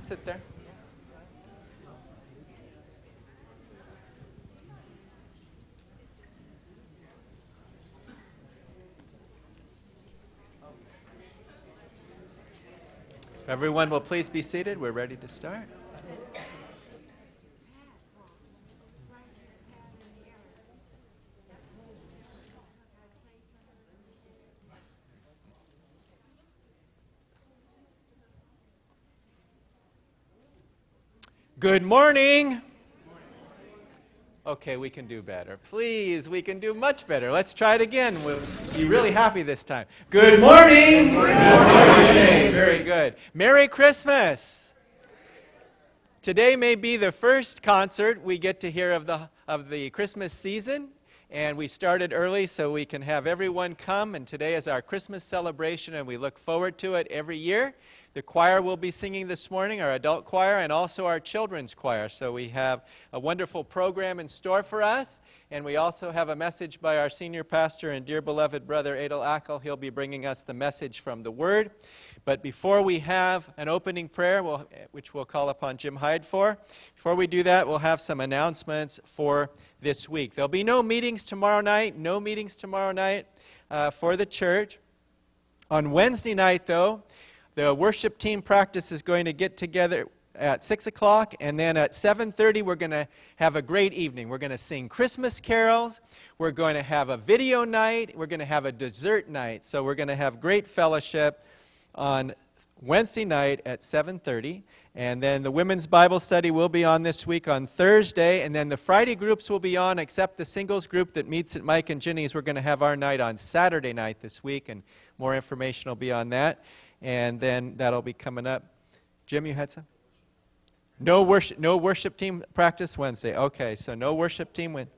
can sit there. Everyone will please be seated, we're ready to start. Good morning. Okay, we can do better. Please, we can do much better. Let's try it again. We'll be really happy this time. Good morning. Good morning. Very good. Merry Christmas. Today may be the first concert we get to hear of the, of the Christmas season. And we started early so we can have everyone come. And today is our Christmas celebration, and we look forward to it every year. The choir will be singing this morning, our adult choir, and also our children's choir. So we have a wonderful program in store for us. And we also have a message by our senior pastor and dear beloved brother Adel Ackel. He'll be bringing us the message from the Word. But before we have an opening prayer, we'll, which we'll call upon Jim Hyde for, before we do that, we'll have some announcements for this week. There'll be no meetings tomorrow night, no meetings tomorrow night uh, for the church. On Wednesday night, though, the worship team practice is going to get together at 6 o'clock and then at 7.30 we're going to have a great evening. We're going to sing christmas carols. We're going to have a video night. We're going to have a dessert night. So we're going to have great fellowship on wednesday night at 7.30 and then the women's bible study will be on this week on thursday. And then the friday groups will be on except the singles group that meets at mike and ginny's we're going to have our night on saturday night this week and more information will be on that and then that'll be coming up. Jim, you had some? No worship, no worship team practice Wednesday. Okay, so no worship team when.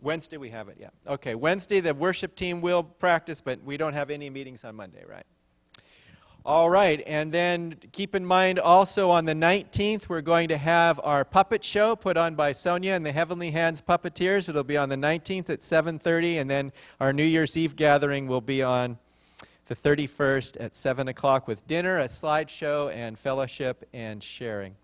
Wednesday we have it, yeah. Okay, Wednesday the worship team will practice, but we don't have any meetings on Monday, right? All right, and then keep in mind also on the 19th we're going to have our puppet show put on by Sonia and the Heavenly Hands Puppeteers. It'll be on the 19th at 7:30, and then our New Year's Eve gathering will be on the 31st at 7 o'clock with dinner, a slideshow, and fellowship and sharing.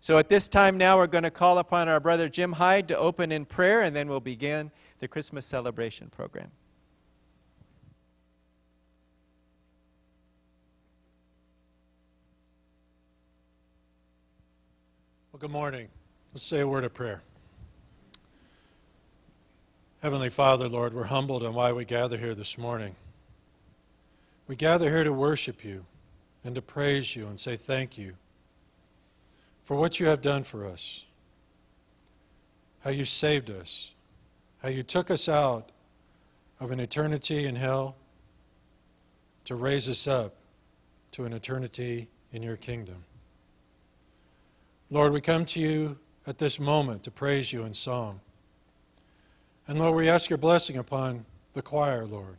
So at this time now, we're going to call upon our brother Jim Hyde to open in prayer, and then we'll begin the Christmas celebration program. Well, good morning. Let's say a word of prayer. Heavenly Father, Lord, we're humbled on why we gather here this morning. We gather here to worship you and to praise you and say thank you for what you have done for us, how you saved us, how you took us out of an eternity in hell to raise us up to an eternity in your kingdom. Lord, we come to you at this moment to praise you in song. And Lord, we ask your blessing upon the choir, Lord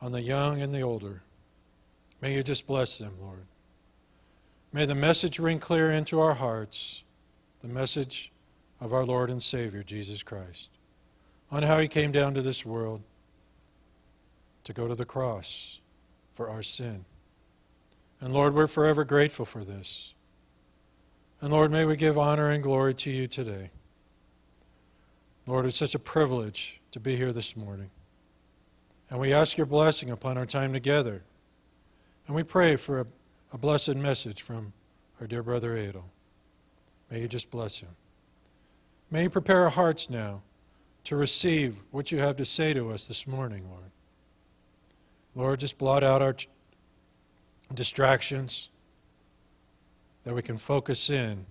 on the young and the older. May you just bless them, Lord. May the message ring clear into our hearts the message of our Lord and Savior, Jesus Christ, on how he came down to this world to go to the cross for our sin. And Lord, we're forever grateful for this. And Lord, may we give honor and glory to you today. Lord, it's such a privilege to be here this morning. And we ask your blessing upon our time together. And we pray for a, a blessed message from our dear brother Adel. May you just bless him. May you prepare our hearts now to receive what you have to say to us this morning, Lord. Lord, just blot out our distractions that we can focus in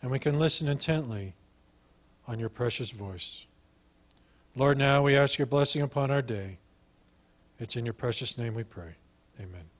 and we can listen intently on your precious voice. Lord, now we ask your blessing upon our day. It's in your precious name we pray. Amen.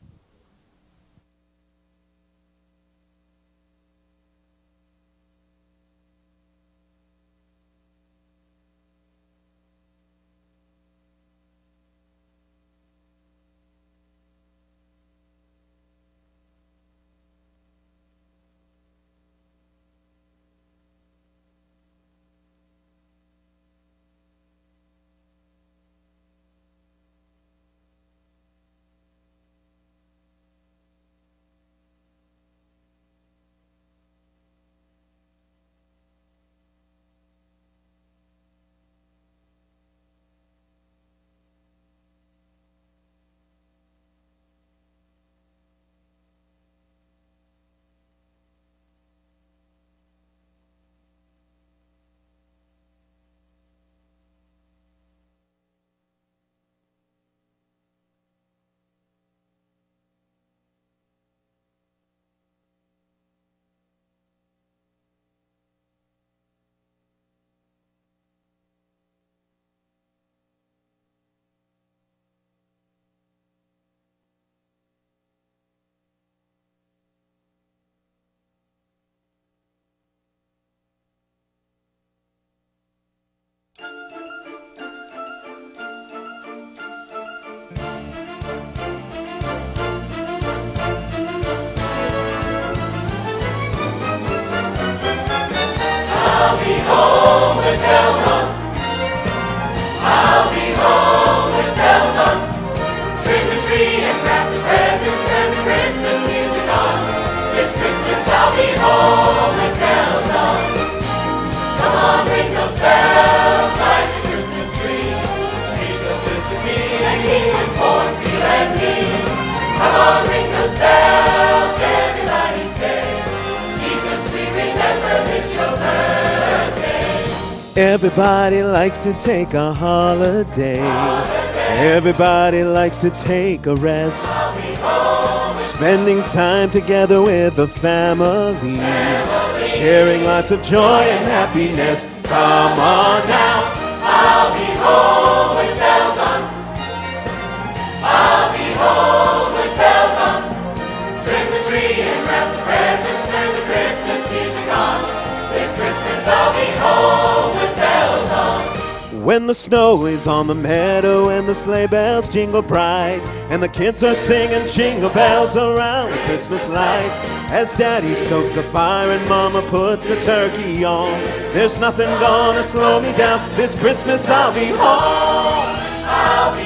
Everybody likes to take a holiday. Everybody likes to take a rest. Spending time together with the family. Sharing lots of joy and happiness. Come on now. I'll be home When the snow is on the meadow and the sleigh bells jingle bright, and the kids are singing jingle bells around the Christmas lights. As Daddy stokes the fire and Mama puts the turkey on, there's nothing gonna slow me down. This Christmas I'll be home. I'll be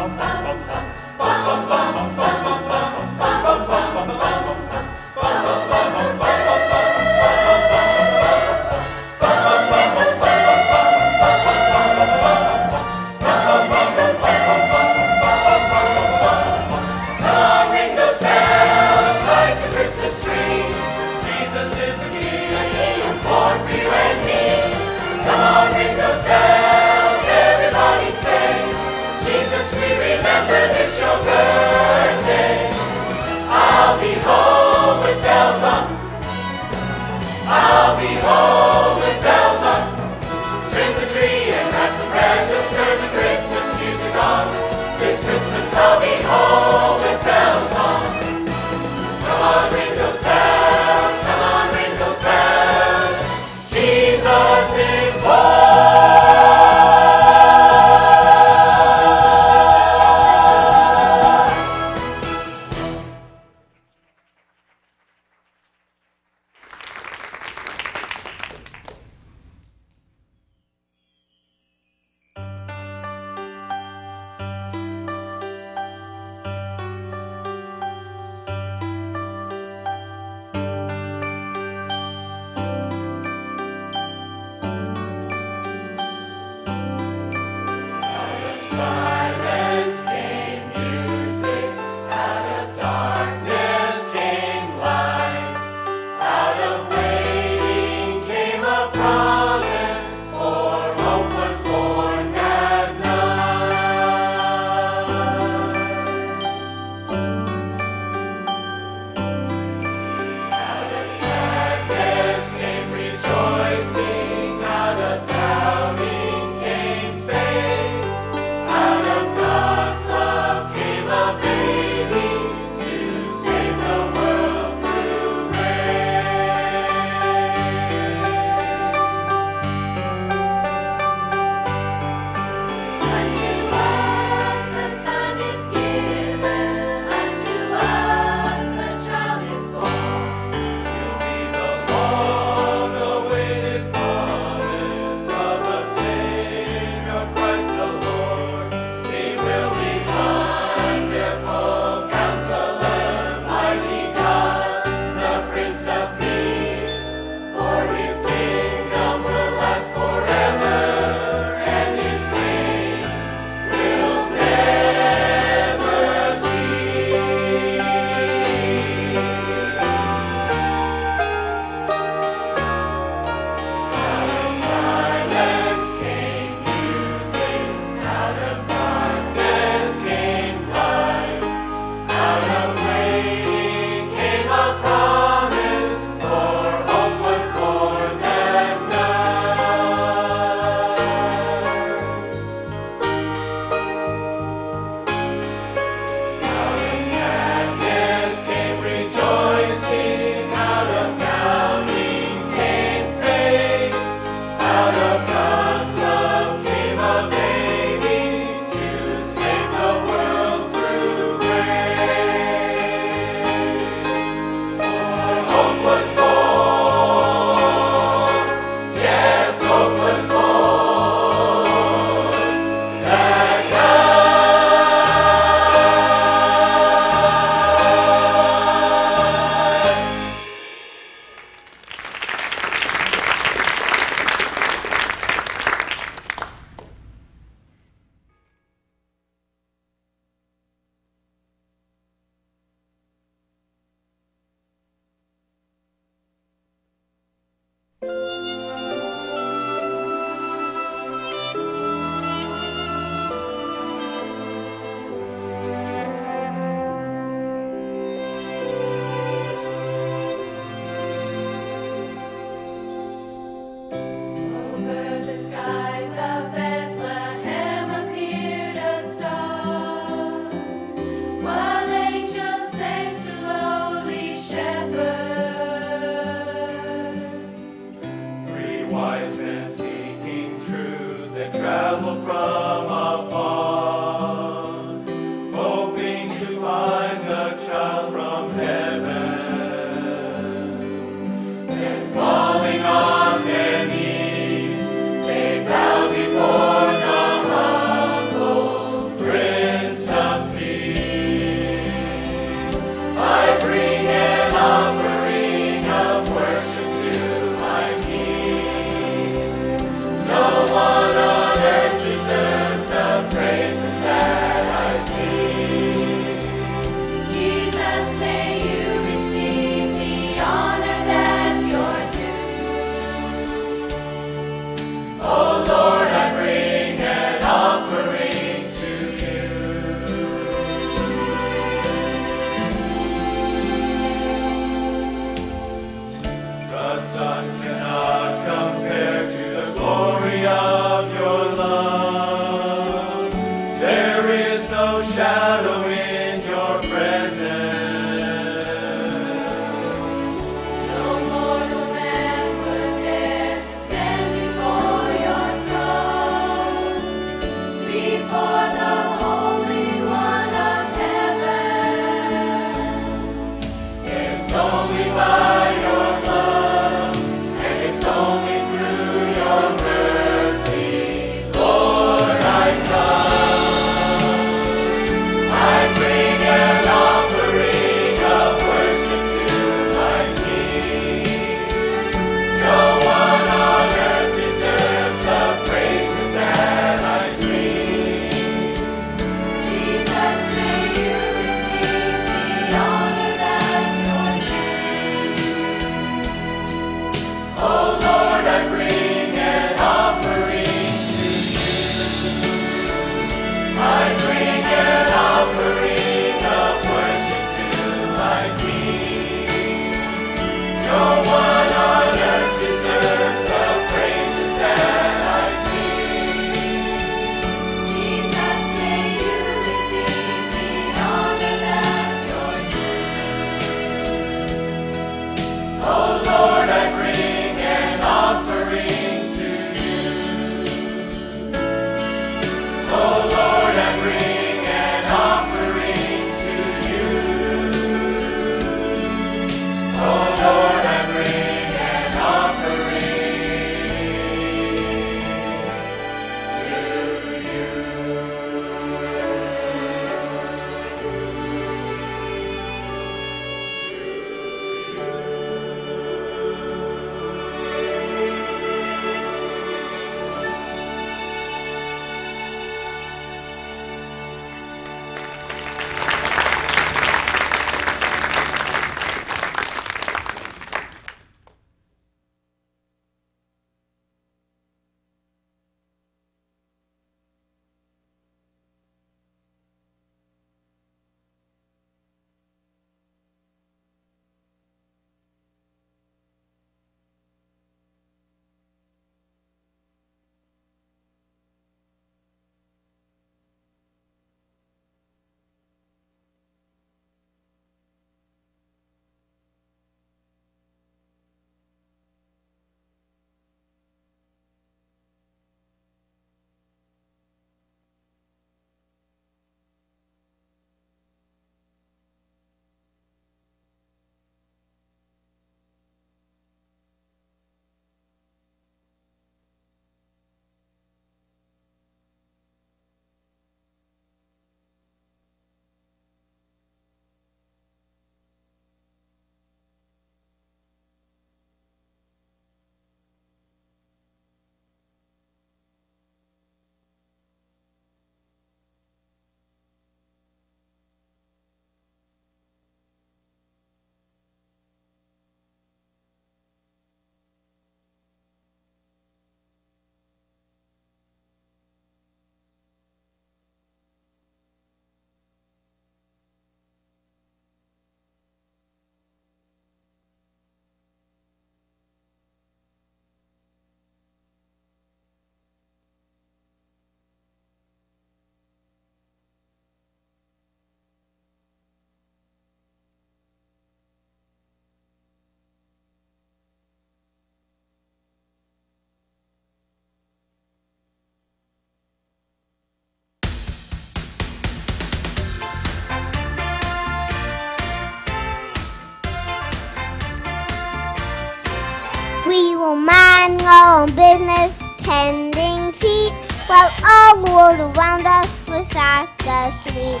tending seat, while all the world around us was fast asleep.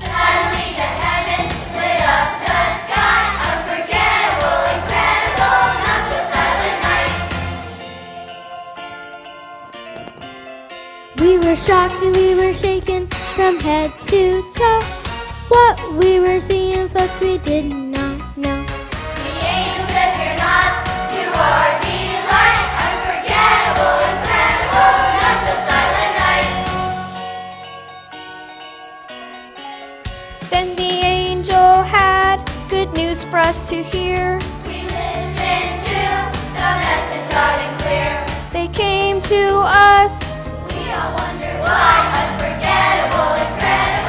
Suddenly the heavens lit up the sky. Unforgettable, incredible, not so silent night. We were shocked and we were shaken from head to toe. What we were seeing, folks, we did not know. The angels said, "Fear not," to our good news for us to hear. We listened to the message loud and clear. They came to us. We all wondered why. Unforgettable, incredible,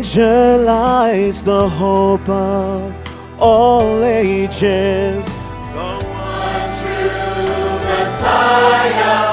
manger lies the hope of all ages, the one true Messiah.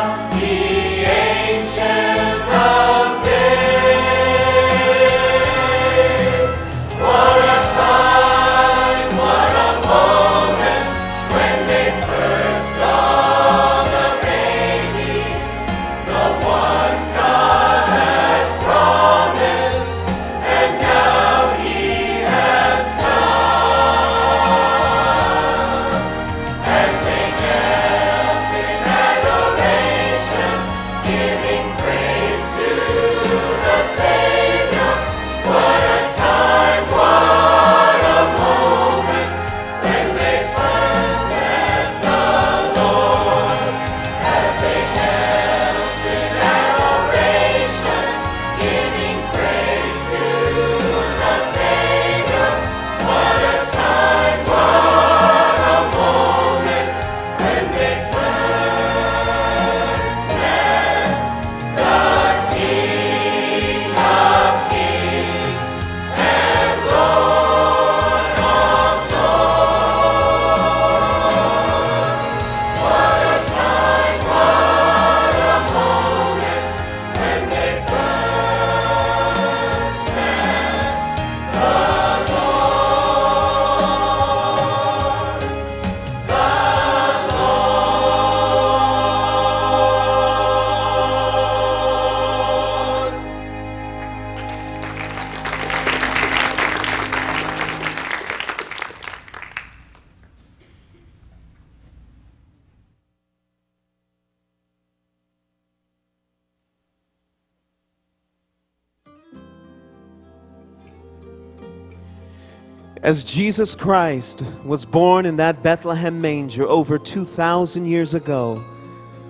As Jesus Christ was born in that Bethlehem manger over 2,000 years ago,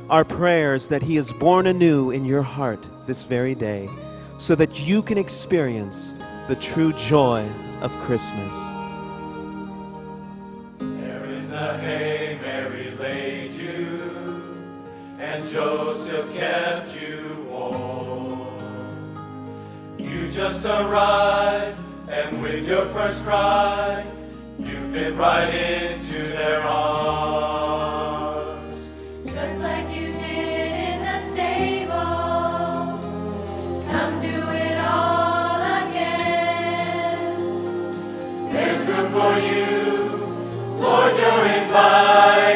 our prayers that He is born anew in your heart this very day so that you can experience the true joy of Christmas. There in the hay Mary laid you, and Joseph kept you warm. You just arrived and with your first cry, you fit right into their arms. Just like you did in the stable, come do it all again. There's room for you, Lord, you're invited.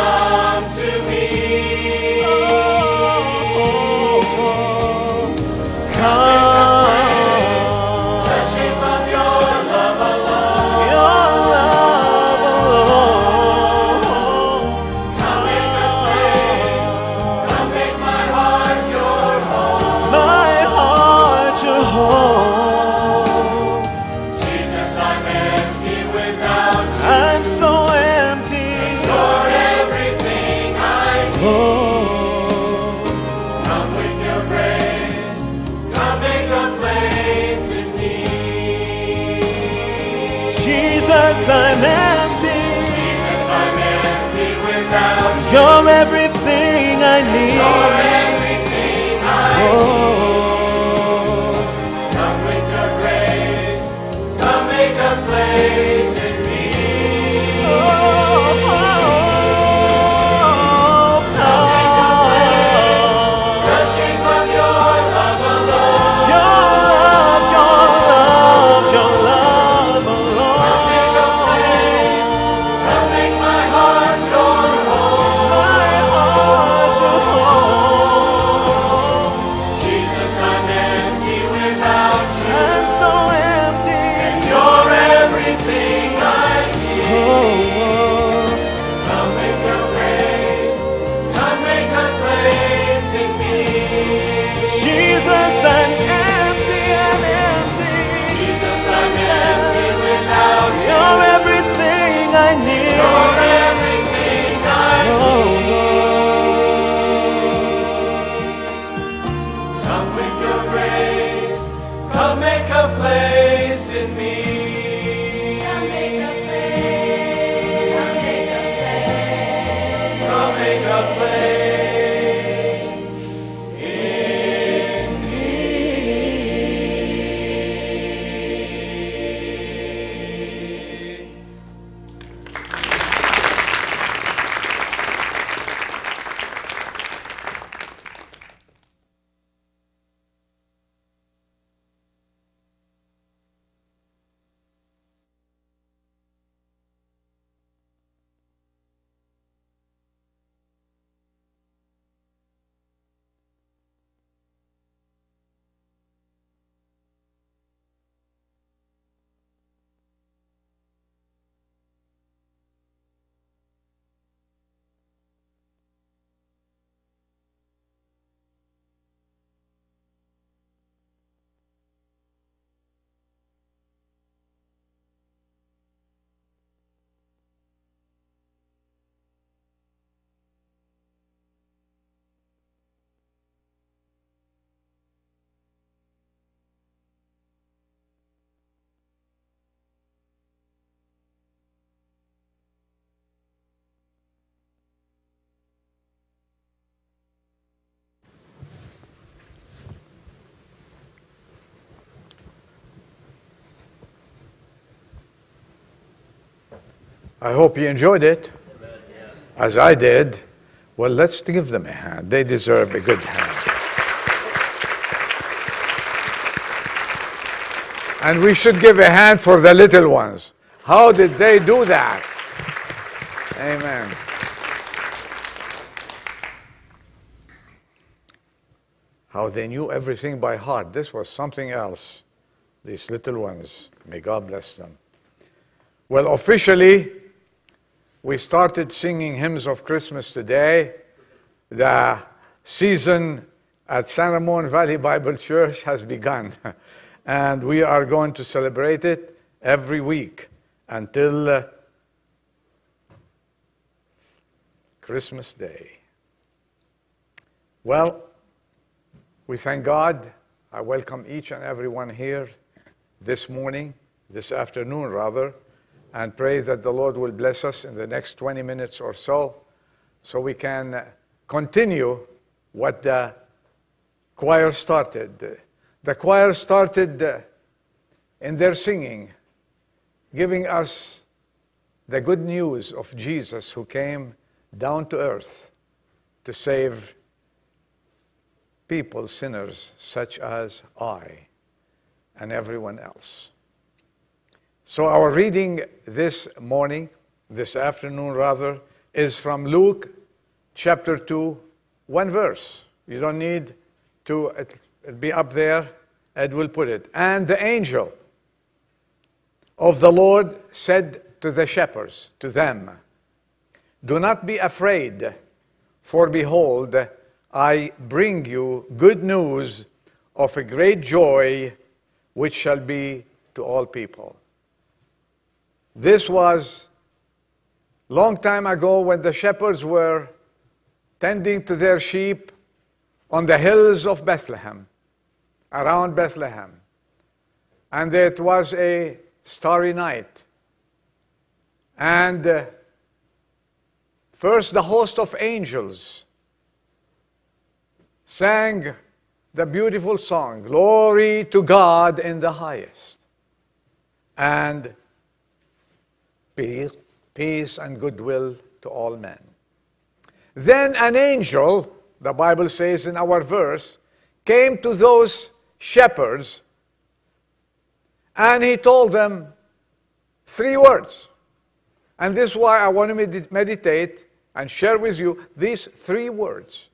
God. A place in me. I hope you enjoyed it, as I did. Well, let's give them a hand. They deserve a good hand. And we should give a hand for the little ones. How did they do that? Amen. How they knew everything by heart. This was something else. These little ones. May God bless them. Well, officially, we started singing hymns of Christmas today. The season at San Ramon Valley Bible Church has begun, and we are going to celebrate it every week until uh, Christmas Day. Well, we thank God. I welcome each and everyone here this morning, this afternoon rather, and pray that the Lord will bless us in the next 20 minutes or so so we can continue what the choir started. The choir started in their singing, giving us the good news of Jesus who came down to earth to save people, sinners such as I and everyone else. So, our reading this morning, this afternoon rather, is from Luke chapter 2, one verse. You don't need to be up there. Ed will put it. And the angel of the Lord said to the shepherds, to them, Do not be afraid, for behold, I bring you good news of a great joy which shall be to all people. This was long time ago when the shepherds were tending to their sheep on the hills of Bethlehem, around Bethlehem. And it was a starry night. And uh, first the host of angels sang the beautiful song, Glory to God in the highest, and peace, peace and goodwill to all men. Then an angel, the Bible says in our verse, came to those shepherds and he told them three words. And this is why I want to med- meditate and share with you these three words.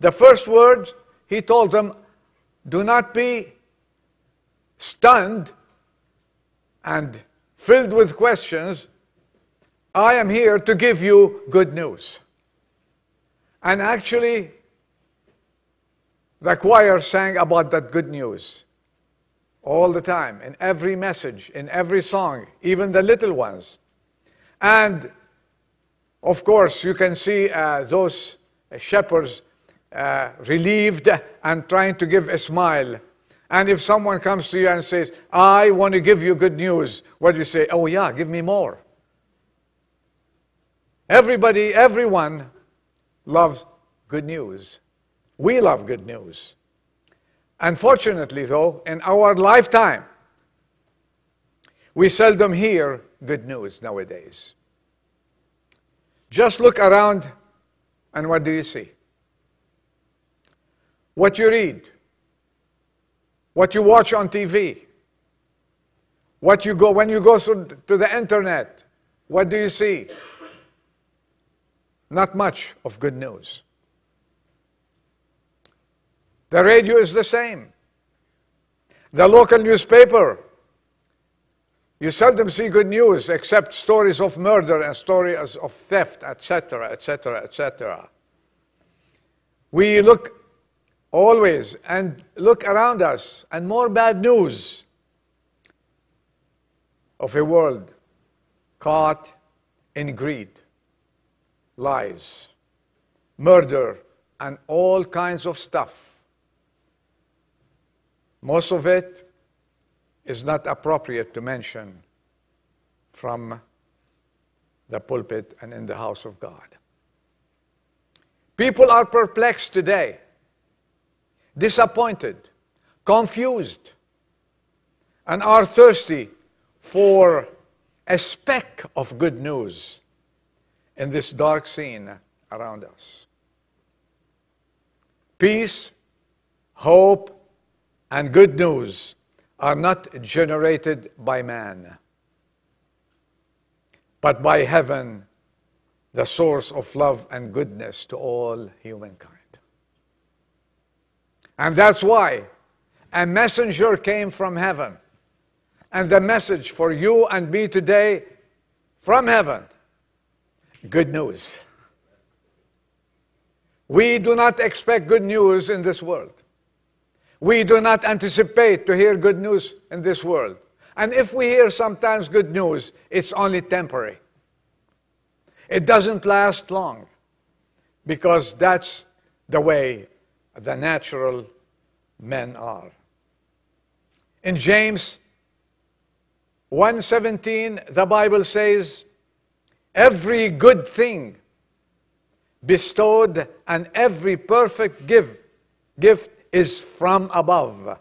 The first word, he told them, do not be stunned and filled with questions. I am here to give you good news. And actually, the choir sang about that good news all the time, in every message, in every song, even the little ones. And of course, you can see uh, those shepherds uh, relieved and trying to give a smile. And if someone comes to you and says, I want to give you good news, what do you say? Oh, yeah, give me more. Everybody, everyone loves good news. We love good news. Unfortunately, though, in our lifetime, we seldom hear good news nowadays. Just look around and what do you see? What you read, what you watch on TV, what you go when you go to the internet, what do you see? Not much of good news. The radio is the same. The local newspaper, you seldom see good news except stories of murder and stories of theft, etc., etc., etc. We look always and look around us and more bad news of a world caught in greed, lies, murder, and all kinds of stuff. Most of it is not appropriate to mention from the pulpit and in the house of God. People are perplexed today, disappointed, confused, and are thirsty for a speck of good news in this dark scene around us. Peace, hope, and good news are not generated by man, but by heaven, the source of love and goodness to all humankind. And that's why a messenger came from heaven. And the message for you and me today from heaven good news. We do not expect good news in this world. We do not anticipate to hear good news in this world. And if we hear sometimes good news, it's only temporary. It doesn't last long because that's the way the natural men are. In James 1:17 the Bible says every good thing bestowed and every perfect gift gift is from above.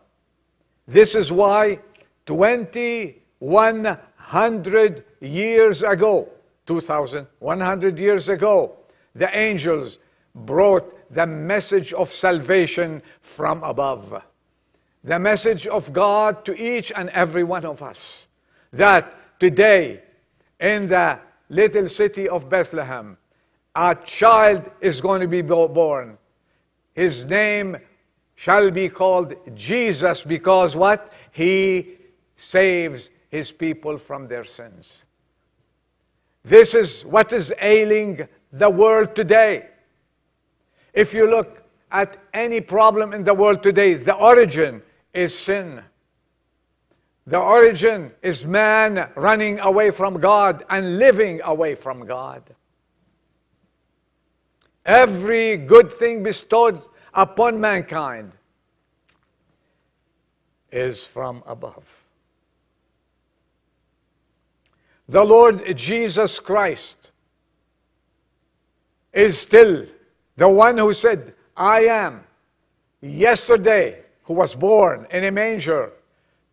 This is why 2100 years ago 2100 years ago the angels brought the message of salvation from above. The message of God to each and every one of us. That today, in the little city of Bethlehem, a child is going to be born. His name shall be called Jesus because what? He saves his people from their sins. This is what is ailing the world today. If you look at any problem in the world today, the origin is sin. The origin is man running away from God and living away from God. Every good thing bestowed upon mankind is from above. The Lord Jesus Christ is still the one who said, I am yesterday, who was born in a manger,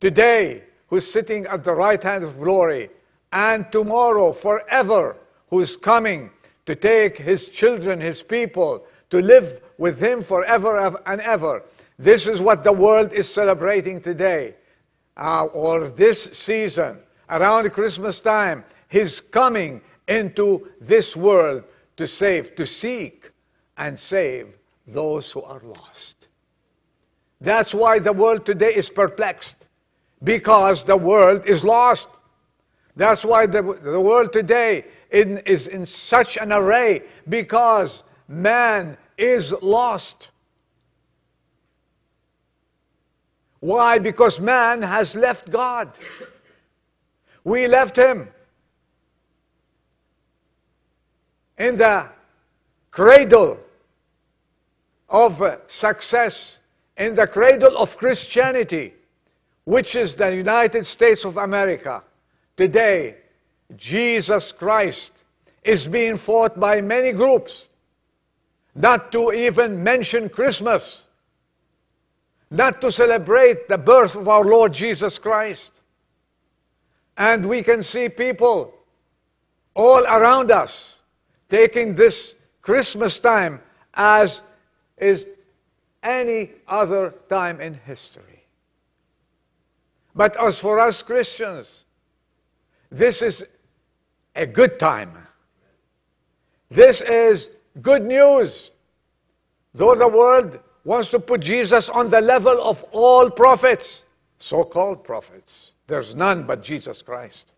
today, who's sitting at the right hand of glory, and tomorrow, forever, who is coming to take his children, his people, to live with him forever and ever. This is what the world is celebrating today, uh, or this season, around Christmas time, his coming into this world to save, to seek and save those who are lost. That's why the world today is perplexed, because the world is lost. That's why the, the world today in, is in such an array, because man is lost. Why? Because man has left God. We left him. In the cradle of success, in the cradle of Christianity, which is the United States of America, today, Jesus Christ is being fought by many groups, not to even mention Christmas, not to celebrate the birth of our Lord Jesus Christ. And we can see people all around us taking this Christmas time as is any other time in history. But as for us Christians, this is a good time. This is good news. Though the world wants to put Jesus on the level of all prophets, so called prophets, there's none but Jesus Christ.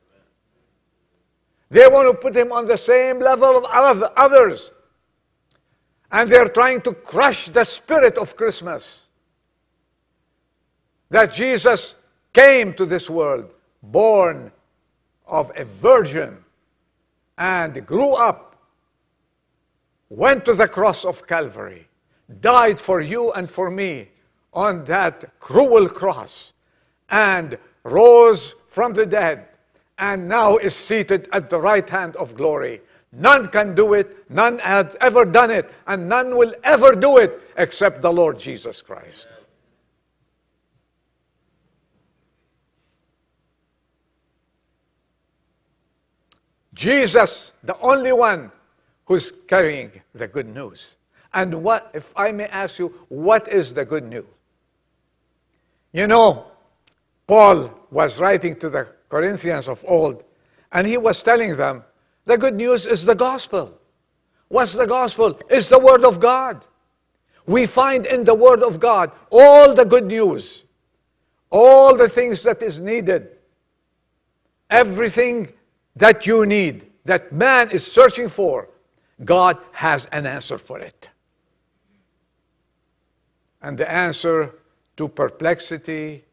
They want to put him on the same level of others. And they're trying to crush the spirit of Christmas. That Jesus came to this world, born of a virgin, and grew up, went to the cross of Calvary, died for you and for me on that cruel cross, and rose from the dead, and now is seated at the right hand of glory. None can do it, none has ever done it, and none will ever do it except the Lord Jesus Christ. Jesus, the only one who's carrying the good news. And what, if I may ask you, what is the good news? You know, Paul was writing to the Corinthians of old, and he was telling them, the good news is the gospel. What's the gospel? It's the Word of God. We find in the Word of God all the good news, all the things that is needed, everything that you need, that man is searching for, God has an answer for it. And the answer to perplexity,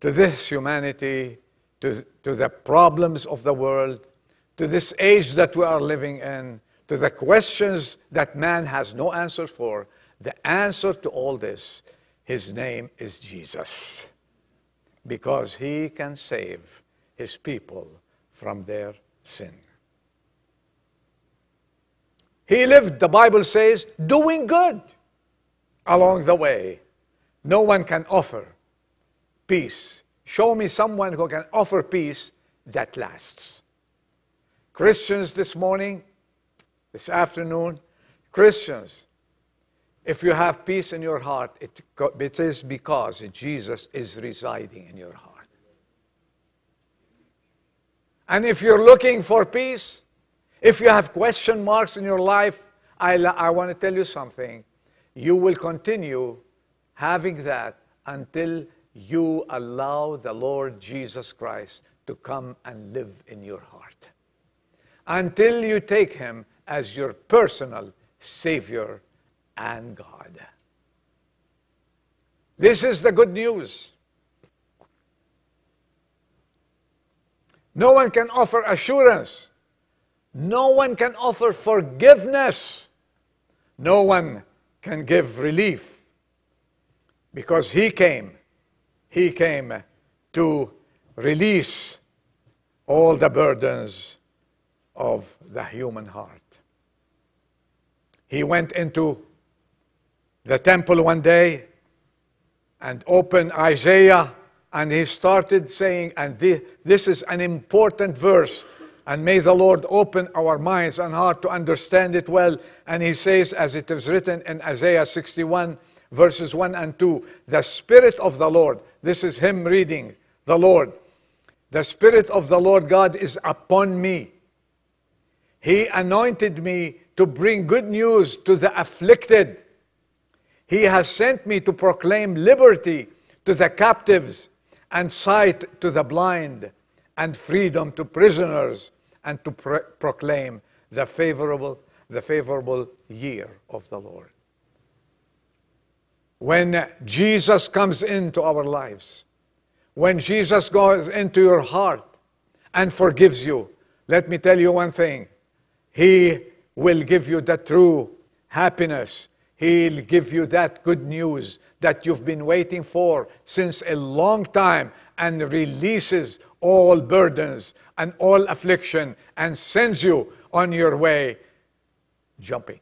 to this humanity, to, to the problems of the world, to this age that we are living in, to the questions that man has no answer for, the answer to all this, his name is Jesus. Because he can save his people from their sin. He lived, the Bible says, doing good along the way. No one can offer peace. Show me someone who can offer peace that lasts. Christians this morning, this afternoon, Christians, if you have peace in your heart, it, it is because Jesus is residing in your heart. And if you're looking for peace, if you have question marks in your life, I, I want to tell you something. You will continue having that until you allow the Lord Jesus Christ to come and live in your heart. Until you take him as your personal Savior and God. This is the good news. No one can offer assurance. No one can offer forgiveness. No one can give relief. Because He came. He came to release all the burdens of the human heart. He went into the temple one day and opened Isaiah, and he started saying, and thi- this is an important verse, and may the Lord open our minds and heart to understand it well. And he says, as it is written in Isaiah 61, verses 1 and 2, the Spirit of the Lord, this is him reading, the Lord, the Spirit of the Lord God is upon me. He anointed me to bring good news to the afflicted. He has sent me to proclaim liberty to the captives and sight to the blind and freedom to prisoners and to pro- proclaim the favorable the favorable year of the Lord. When Jesus comes into our lives, when Jesus goes into your heart and forgives you, let me tell you one thing. He will give you the true happiness. He'll give you that good news that you've been waiting for since a long time and releases all burdens and all affliction and sends you on your way jumping.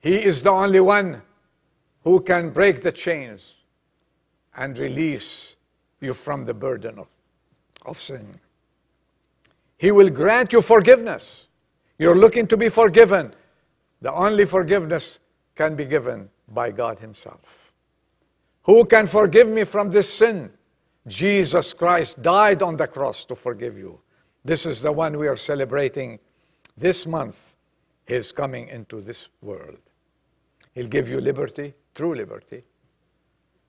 He is the only one who can break the chains and release you from the burden of, of sin. He will grant you forgiveness. You're looking to be forgiven. The only forgiveness can be given by God Himself. Who can forgive me from this sin? Jesus Christ died on the cross to forgive you. This is the one we are celebrating this month, His coming into this world. He'll give you liberty, true liberty.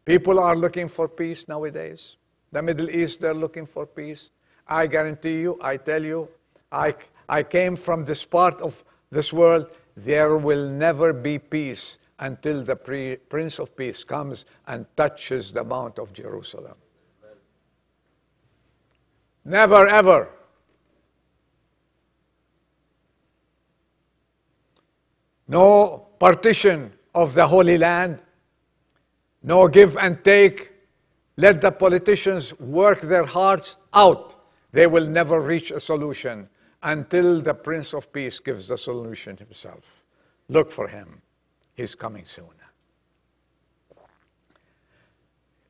People are looking for peace nowadays. The Middle East, they're looking for peace. I guarantee you, I tell you, I, I came from this part of this world. There will never be peace until the pre, Prince of Peace comes and touches the Mount of Jerusalem. Never, ever. No partition of the Holy Land, no give and take. Let the politicians work their hearts out. They will never reach a solution until the Prince of Peace gives the solution himself. Look for him. He's coming soon.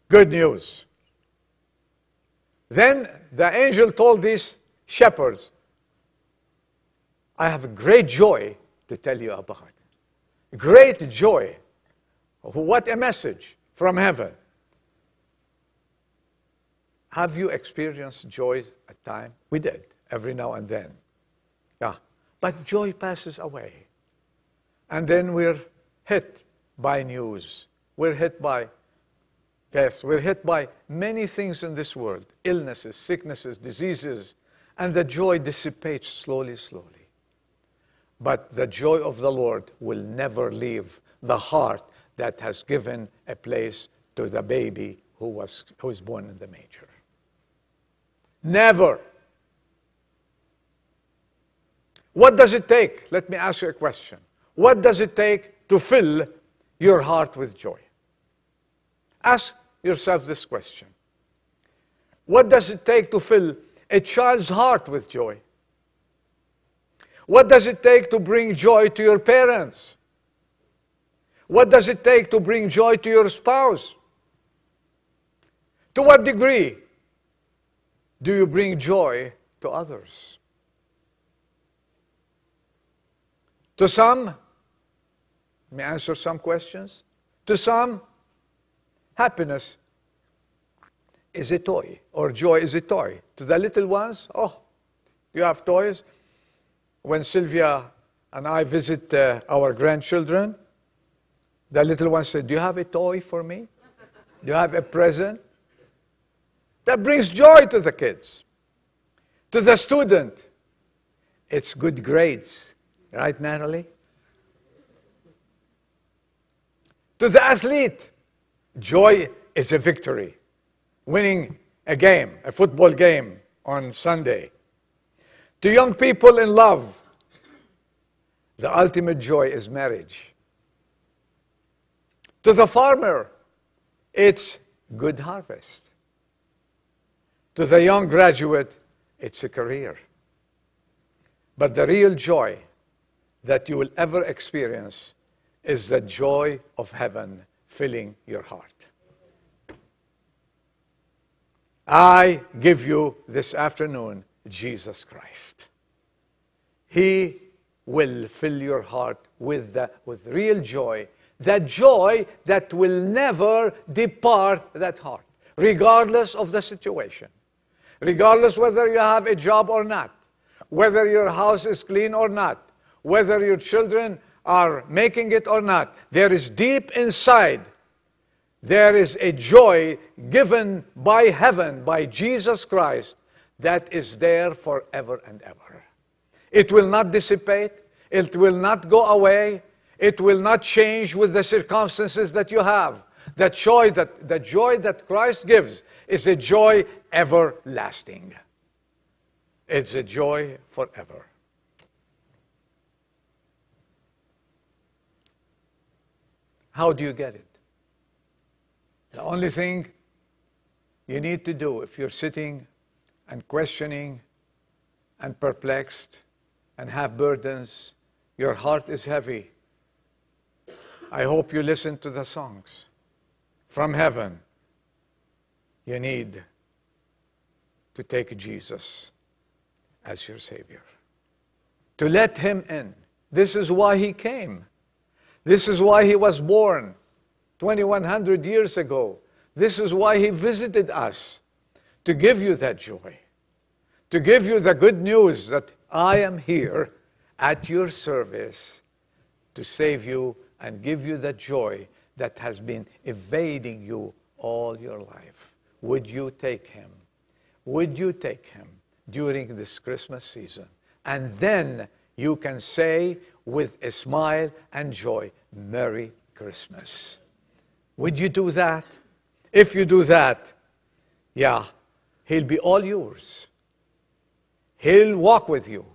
Good news. Then the angel told these shepherds, I have great joy to tell you about. Great joy. What a message from heaven. Have you experienced joy at time? We did, every now and then. Yeah. But joy passes away. And then we're hit by news. We're hit by Yes, we're hit by many things in this world illnesses, sicknesses, diseases, and the joy dissipates slowly, slowly. But the joy of the Lord will never leave the heart that has given a place to the baby who was, who was born in the manger. Never. What does it take? Let me ask you a question. What does it take to fill your heart with joy? Ask yourself this question What does it take to fill a child's heart with joy? What does it take to bring joy to your parents? What does it take to bring joy to your spouse? To what degree do you bring joy to others? To some, me answer some questions. To some, happiness is a toy, or joy is a toy. To the little ones, oh, do you have toys. When Sylvia and I visit uh, our grandchildren, the little ones say, Do you have a toy for me? Do you have a present? That brings joy to the kids. To the student, it's good grades. Right, Natalie? To the athlete, joy is a victory. Winning a game, a football game on Sunday. To young people in love, the ultimate joy is marriage. To the farmer, it's good harvest. To the young graduate, it's a career. But the real joy that you will ever experience is the joy of heaven filling your heart. I give you this afternoon Jesus Christ. He will fill your heart with, the, with real joy, that joy that will never depart that heart, regardless of the situation, regardless whether you have a job or not, whether your house is clean or not, whether your children are making it or not. There is deep inside, there is a joy given by heaven, by Jesus Christ, that is there forever and ever. It will not dissipate. It will not go away. It will not change with the circumstances that you have. The joy that, the joy that Christ gives is a joy everlasting. It's a joy forever. How do you get it? The only thing you need to do if you're sitting and questioning and perplexed and have burdens, your heart is heavy. I hope you listen to the songs from heaven. You need to take Jesus as your Savior, to let Him in. This is why He came. This is why He was born 2100 years ago. This is why He visited us to give you that joy, to give you the good news that I am here at your service to save you and give you the joy that has been evading you all your life. Would you take him? Would you take him during this Christmas season? And then you can say with a smile and joy, Merry Christmas. Would you do that? If you do that, yeah, he'll be all yours. He'll walk with you.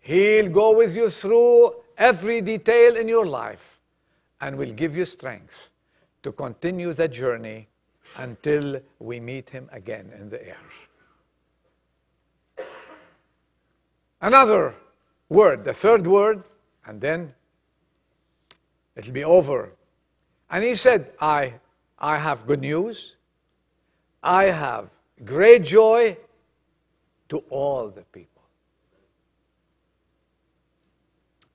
He'll go with you through every detail in your life and will give you strength to continue the journey until we meet him again in the air. Another word, the third word, and then it'll be over. And he said, I, I have good news. I have great joy to all the people.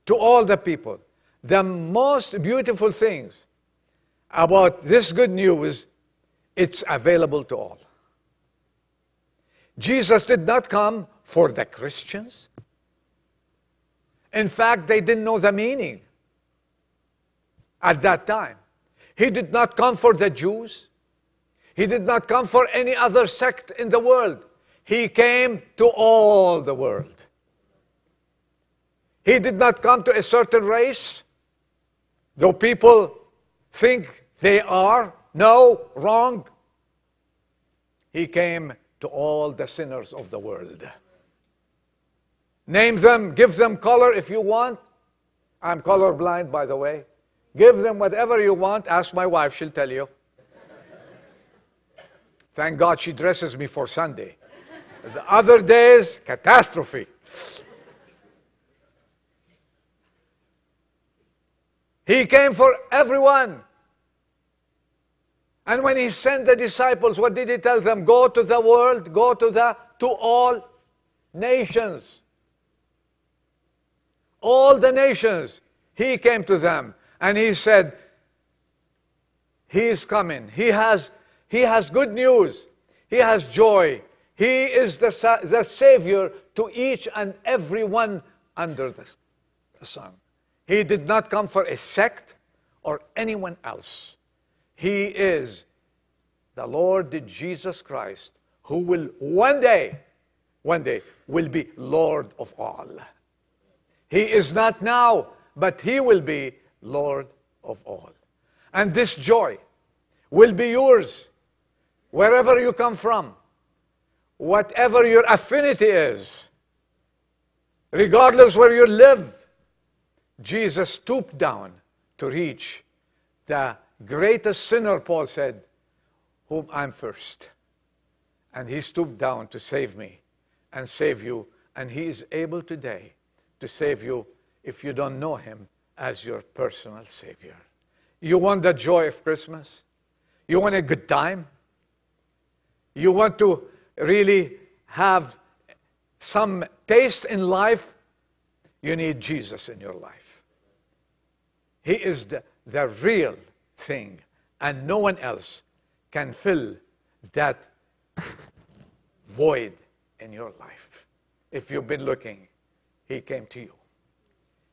To all the people. The most beautiful things about this good news, it's available to all. Jesus did not come for the Christians. In fact, they didn't know the meaning at that time. He did not come for the Jews. He did not come for any other sect in the world. He came to all the world. He did not come to a certain race, though people think they are. No, wrong. He came to all the sinners of the world. Name them, give them color if you want. I'm colorblind, by the way. Give them whatever you want. Ask my wife, she'll tell you. Thank God she dresses me for Sunday. The other days, catastrophe. He came for everyone. And when he sent the disciples, what did he tell them? Go to the world, go to the to all nations. All the nations. He came to them and he said, He is coming. He has, he has good news. He has joy. He is the, the Savior to each and every one under the, sun. He did not come for a sect or anyone else. He is the Lord Jesus Christ who will one day, one day, will be Lord of all. He is not now, but He will be Lord of all. And this joy will be yours wherever you come from, whatever your affinity is, regardless where you live. Jesus stooped down to reach the greatest sinner, Paul said, whom I'm first. And he stooped down to save me and save you And He is able today to save you if you don't know Him as your personal Savior. You want the joy of Christmas? You want a good time? You want to really have some taste in life? You need Jesus in your life. He is the, the real thing, and no one else can fill that void in your life. If you've been looking, He came to you.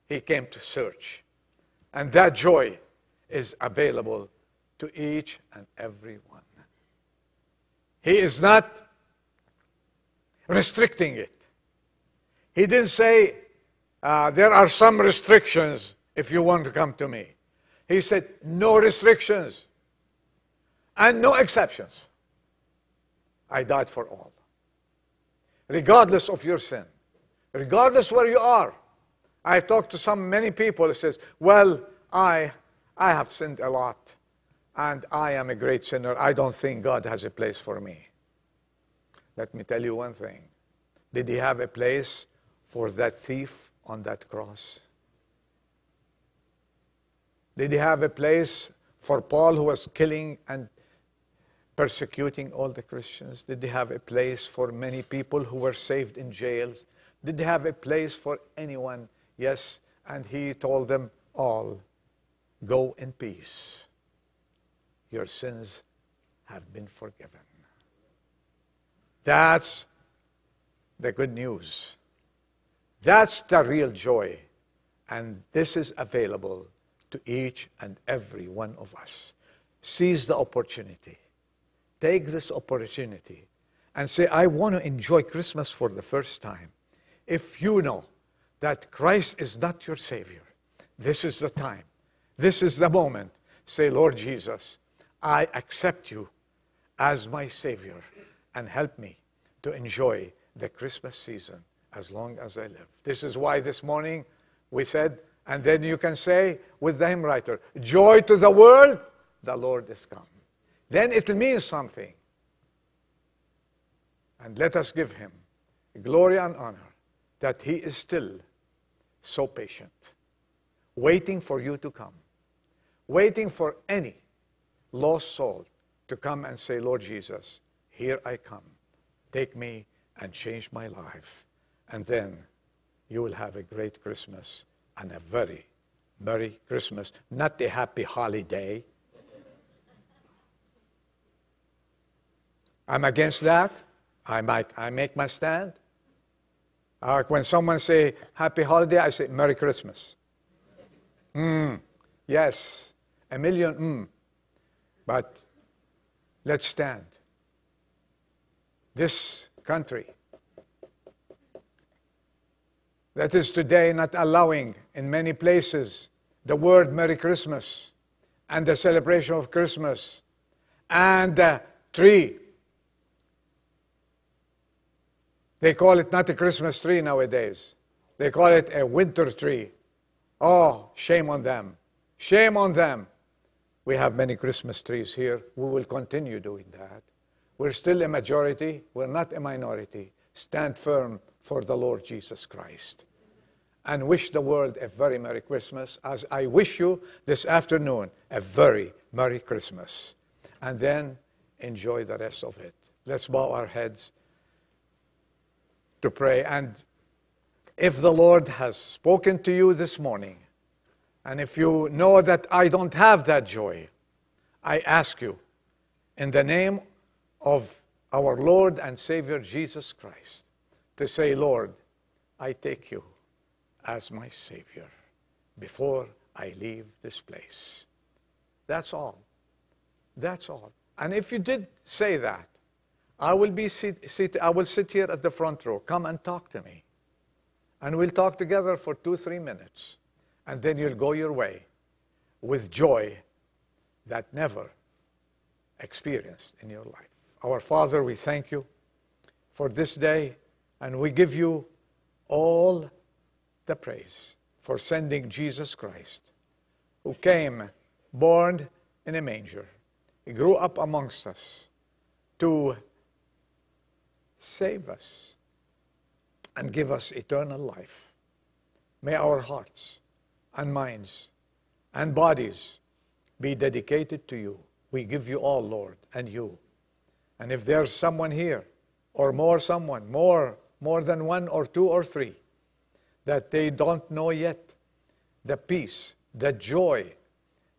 He came to search. And that joy is available to each and every one. He is not restricting it. He didn't say, uh, there are some restrictions if you want to come to me. He said, no restrictions and no exceptions. I died for all. Regardless of your sin, regardless where you are. I talked to some many people who says, well, I, I have sinned a lot and I am a great sinner. I don't think God has a place for me. Let me tell you one thing. Did he have a place for that thief on that cross? Did he have a place for Paul who was killing and persecuting all the Christians? Did he have a place for many people who were saved in jails? Did he have a place for anyone? Yes. And he told them all, Go in peace. Your sins have been forgiven. That's the good news. That's the real joy. And this is available to each and every one of us. Seize the opportunity. Take this opportunity and say, I want to enjoy Christmas for the first time. If you know that Christ is not your Savior, this is the time. This is the moment. Say, Lord Jesus, I accept you as my Savior and help me to enjoy the Christmas season as long as I live. This is why this morning we said, and then you can say with the hymn writer, Joy to the world, the Lord is come. Then it means something. And let us give him glory and honor that he is still so patient, waiting for you to come, waiting for any lost soul to come and say, Lord Jesus, here I come. Take me and change my life. And then you will have a great Christmas and a very Merry Christmas, not a happy holiday. I'm against that. I, might, I make my stand. Uh, when someone say happy holiday, I say Merry Christmas. Mm, yes, a million mm. But let's stand. This country that is today not allowing in many places the word Merry Christmas and the celebration of Christmas and the tree. They call it not a Christmas tree nowadays. They call it a winter tree. Oh, shame on them. Shame on them. We have many Christmas trees here. We will continue doing that. We're still a majority. We're not a minority. Stand firm for the Lord Jesus Christ. And wish the world a very Merry Christmas, as I wish you this afternoon a very Merry Christmas. And then enjoy the rest of it. Let's bow our heads to pray. And if the Lord has spoken to you this morning, and if you know that I don't have that joy, I ask you, in the name of our Lord and Savior Jesus Christ, to say, Lord, I take you as my Savior before I leave this place. That's all. That's all. And if you did say that, I will be sit, sit, I will sit here at the front row. Come and talk to me. And we'll talk together for two, three minutes. And then you'll go your way with joy that never experienced in your life. Our Father, we thank you for this day, and we give you all the praise for sending Jesus Christ, who came born in a manger. He grew up amongst us to save us and give us eternal life. May our hearts and minds and bodies be dedicated to you. We give you all, Lord, and you. And if there's someone here, or more someone, more, more than one or two or three, that they don't know yet the peace, the joy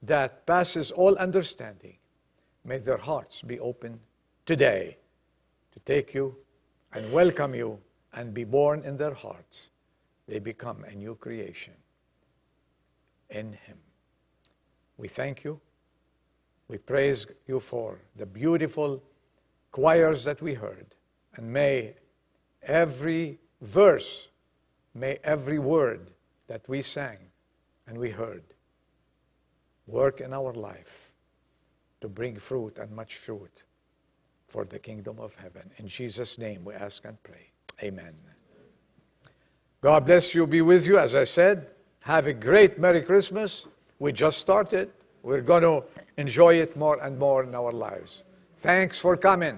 that passes all understanding, may their hearts be open today to take you and welcome you and be born in their hearts. They become a new creation in Him. We thank you. We praise you for the beautiful choirs that we heard. And may every verse, may every word that we sang and we heard work in our life to bring fruit and much fruit for the kingdom of heaven. In Jesus' name we ask and pray. Amen. God bless you, be with you. As I said, have a great Merry Christmas. We just started. We're going to enjoy it more and more in our lives. Thanks for coming.